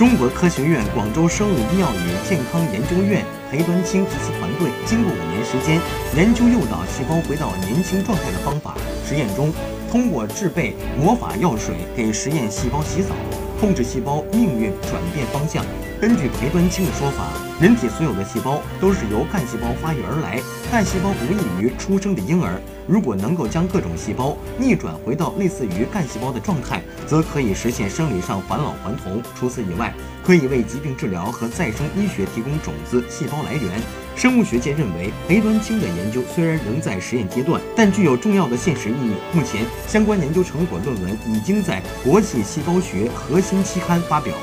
中国科学院广州生物医药与健康研究院裴端清及其团队，经过五年时间研究诱导细胞回到年轻状态的方法。实验中，通过制备魔法药水给实验细胞洗澡，控制细胞命运转变方向。根据裴端清的说法，人体所有的细胞都是由干细胞发育而来，干细胞无异于出生的婴儿。如果能够将各种细胞逆转回到类似于干细胞的状态，则可以实现生理上返老还童。除此以外，可以为疾病治疗和再生医学提供种子细胞来源。生物学界认为，裴端清的研究虽然仍在实验阶段，但具有重要的现实意义。目前，相关研究成果论文已经在《国际细胞学核心期刊》发表。